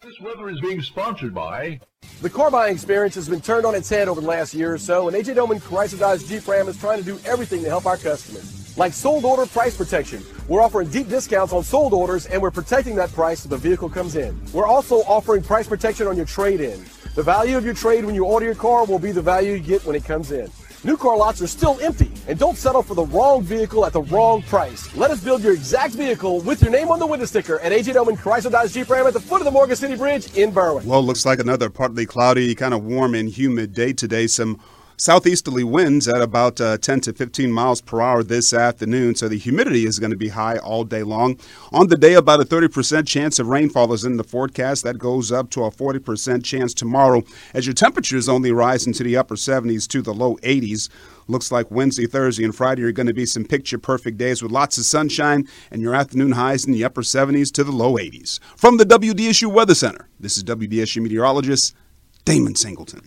This weather is being sponsored by. The car buying experience has been turned on its head over the last year or so, and AJ Doman Chrysler Jeep Ram is trying to do everything to help our customers. Like sold order price protection. We're offering deep discounts on sold orders, and we're protecting that price so the vehicle comes in. We're also offering price protection on your trade in. The value of your trade when you order your car will be the value you get when it comes in. New car lots are still empty, and don't settle for the wrong vehicle at the wrong price. Let us build your exact vehicle with your name on the window sticker at AJ Doman Chrysler Dodge Jeep Ram at the foot of the Morgan City Bridge in Berwick. Well, looks like another partly cloudy, kind of warm and humid day today. Some Southeasterly winds at about uh, 10 to 15 miles per hour this afternoon, so the humidity is going to be high all day long. On the day, about a 30% chance of rainfall is in the forecast. That goes up to a 40% chance tomorrow as your temperatures only rise into the upper 70s to the low 80s. Looks like Wednesday, Thursday, and Friday are going to be some picture perfect days with lots of sunshine and your afternoon highs in the upper 70s to the low 80s. From the WDSU Weather Center, this is WDSU meteorologist Damon Singleton.